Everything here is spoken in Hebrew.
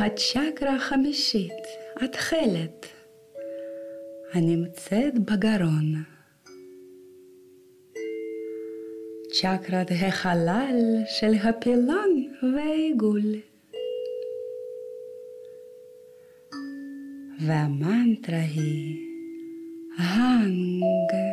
הצ'קרה החמישית, התכלת, הנמצאת בגרון. צ'קרת החלל של הפילון והעיגול. והמנטרה היא האנג,